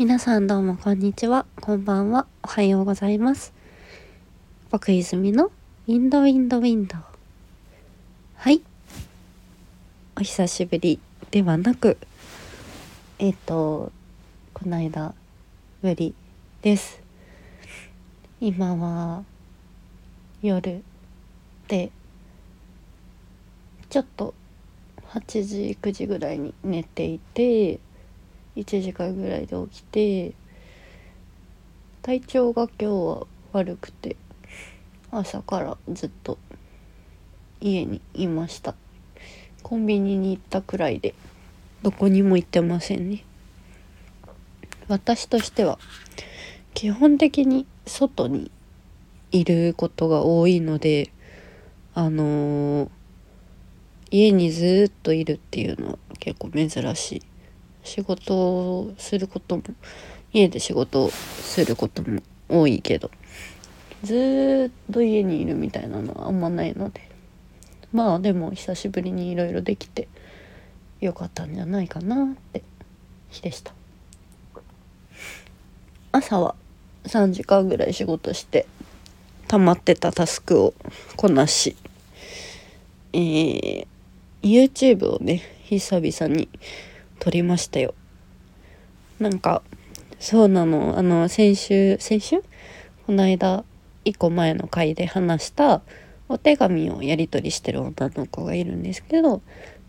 皆さんどうもこんにちは、こんばんは、おはようございます。僕泉のインドウィンドウィンドウ。はい。お久しぶりではなく、えっ、と、この間ぶりです。今は夜で、ちょっと8時9時ぐらいに寝ていて1時間ぐらいで起きて体調が今日は悪くて朝からずっと家にいました。コンビニに行ったくらいでどこにも行ってませんね。私としては基本的に外にいることが多いのであのー家にずっといるっていうのは結構珍しい。仕事をすることも家で仕事をすることも多いけどずっと家にいるみたいなのはあんまないので。まあでも久しぶりにいろいろできてよかったんじゃないかなって日でした。朝は3時間ぐらい仕事して溜まってたタスクをこなしえー YouTube をね久々に撮りましたよ。なんかそうなの。あの先週先週？この間1個前の回で話したお手紙をやり取りしてる女の子がいるんですけど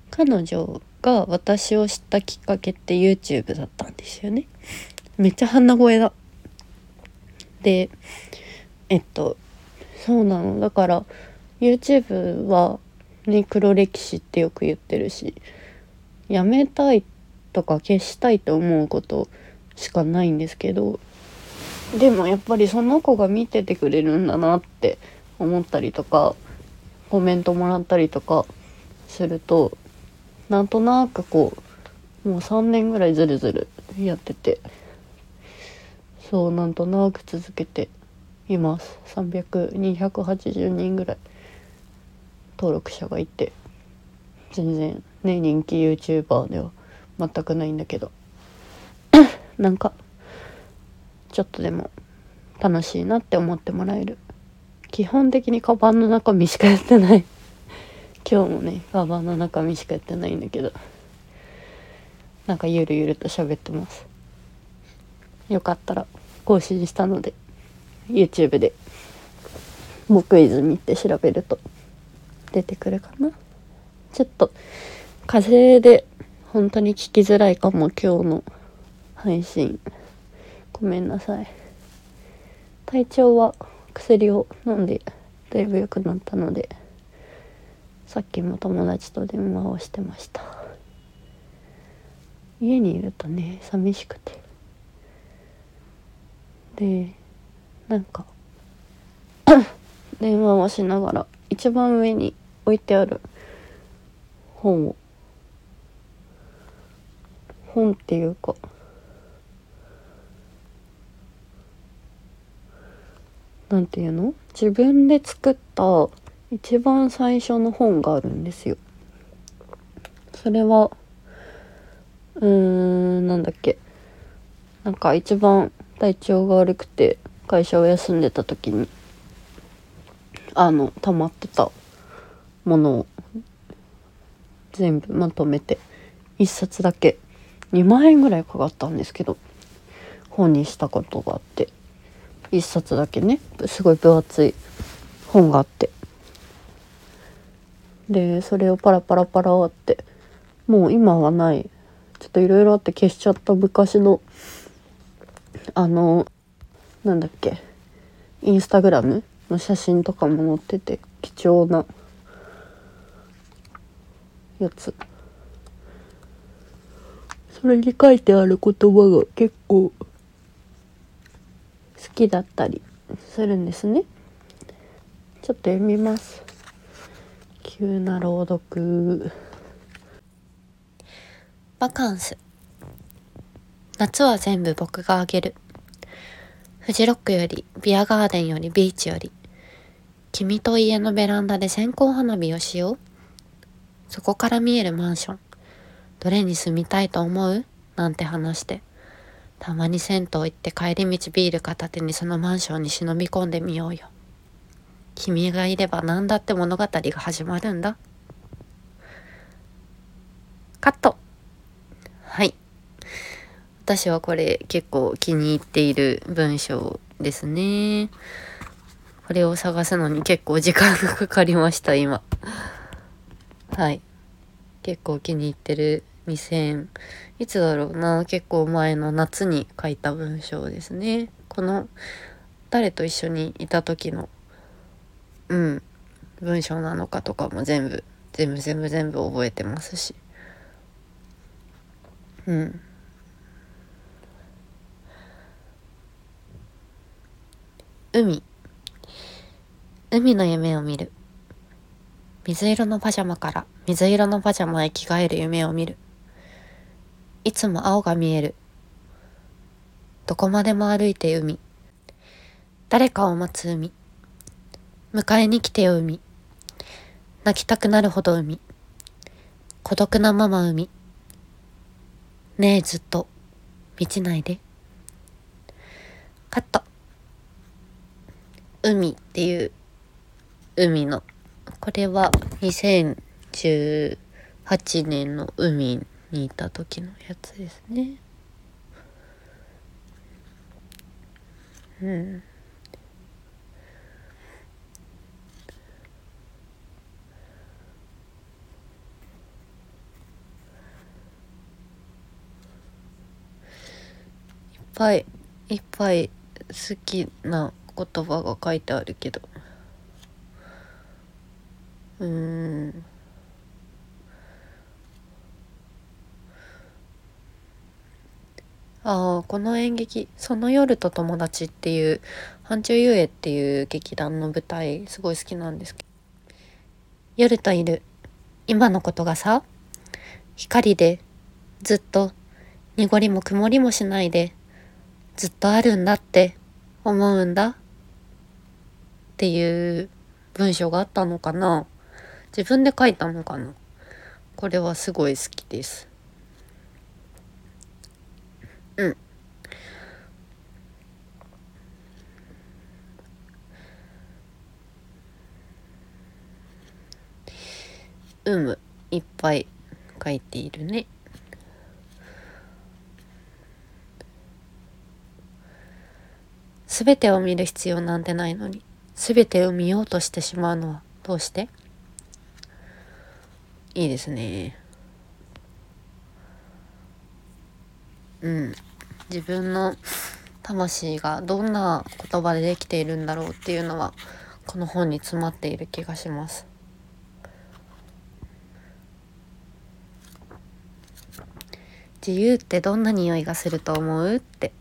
彼女が私を知ったきっかけって YouTube だったんですよね。めっちゃ鼻声だ。でえっとそうなの。だから YouTube はね黒歴史ってよく言ってるしやめたいっとか消したいと思うことしかないんですけどでもやっぱりその子が見ててくれるんだなって思ったりとかコメントもらったりとかするとなんとなくこうもう3年ぐらいずるずるやっててそうなんとなく続けています。300280人ぐらい登録者がいて全然ね人気 YouTuber では全くないんだけど。なんかちょっとでも楽しいなって思ってもらえる。基本的にカバンの中身しかやってない。今日もねカバンの中身しかやってないんだけど。なんかゆるゆると喋ってます。よかったら更新したので YouTube で「木泉」って調べると出てくるかな。ちょっと風邪で本当に聞きづらいかも今日の配信。ごめんなさい。体調は薬を飲んでだいぶ良くなったのでさっきも友達と電話をしてました。家にいるとね寂しくて。でなんか電話をしながら一番上に置いてある本を本っていうか。なんていうの？自分で作った一番最初の本があるんですよ。それはうーんなんだっけ？なんか一番体調が悪くて会社を休んでた時にあの溜まってたものを全部まとめて一冊だけ2万円ぐらいかかったんですけど本にしたことがあって一冊だけねすごい分厚い本があって。でそれをパラパラパラってもう今はない。ちょっといろいろあって消しちゃった昔のあのなんだっけインスタグラムの写真とかも載ってて貴重なやつ。それに書いてある言葉が結構好きだったりするんですね。ちょっと読みます。急な朗読。バカンス。夏は全部僕があげる。フジロックよりビアガーデンよりビーチより。君と家のベランダで線香花火をしよう。そこから見えるマンション。どれに住みたいと思う？なんて話してたまに銭湯行って帰り道ビール片手にそのマンションに忍び込んでみようよ。君がいれば何だって物語が始まるんだ。カットはい。私はこれ結構気に入っている文章ですね。これを探すのに結構時間がかかりました、今。はい。結構気に入ってる2000いつだろうな。結構前の夏に書いた文章ですね。この誰と一緒にいた時のうん文章なのかとかも全部全部全部全部覚えてますし。うん。海。海の夢を見る。水色のパジャマから水色のパジャマへ着替える夢を見る。いつも青が見える。どこまでも歩いて海。誰かを待つ海。迎えに来てよ海。泣きたくなるほど海。孤独なまま海。ねえずっと、道ないで。カット。海っていう海の、これは2018年の海にいた時のやつですね。うん。いっぱいいっぱい好きな言葉が書いてあるけど。うん。ああこの演劇「その夜と友達」っていう範疇遊泳っていう劇団の舞台すごい好きなんですけど夜といる今のことがさ光でずっと濁りも曇りもしないでずっとあるんだって思うんだっていう文章があったのかな自分で書いたのかなこれはすごい好きです。うん。うむいっぱい書いているね。すべてを見る必要なんてないのにすべてを見ようとしてしまうのはどうして？いいですね。うん。自分の魂がどんな言葉でできているんだろうっていうのはこの本に詰まっている気がします。自由ってどんな匂いがすると思う？って。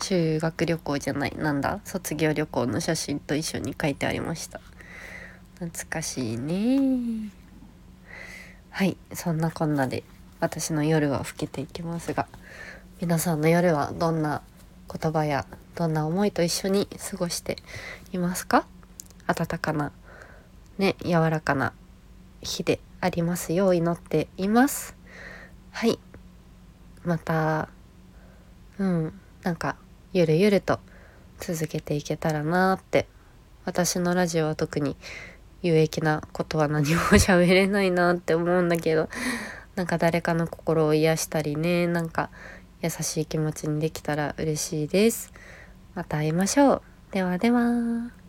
修学旅行じゃない。なんだ？卒業旅行の写真と一緒に書いてありました。懐かしいね。はい。そんなこんなで。私の夜は更けていきますが皆さんの夜はどんな言葉やどんな思いと一緒に過ごしていますか？温かなね柔らかな日でありますよう祈っています。はい。またうんなんかゆるゆると続けていけたらなって。私のラジオは特に有益なことは何も喋れないなって思うんだけど。なんか誰かの心を癒したりねなんか優しい気持ちにできたら嬉しいです。また会いましょう。ではでは。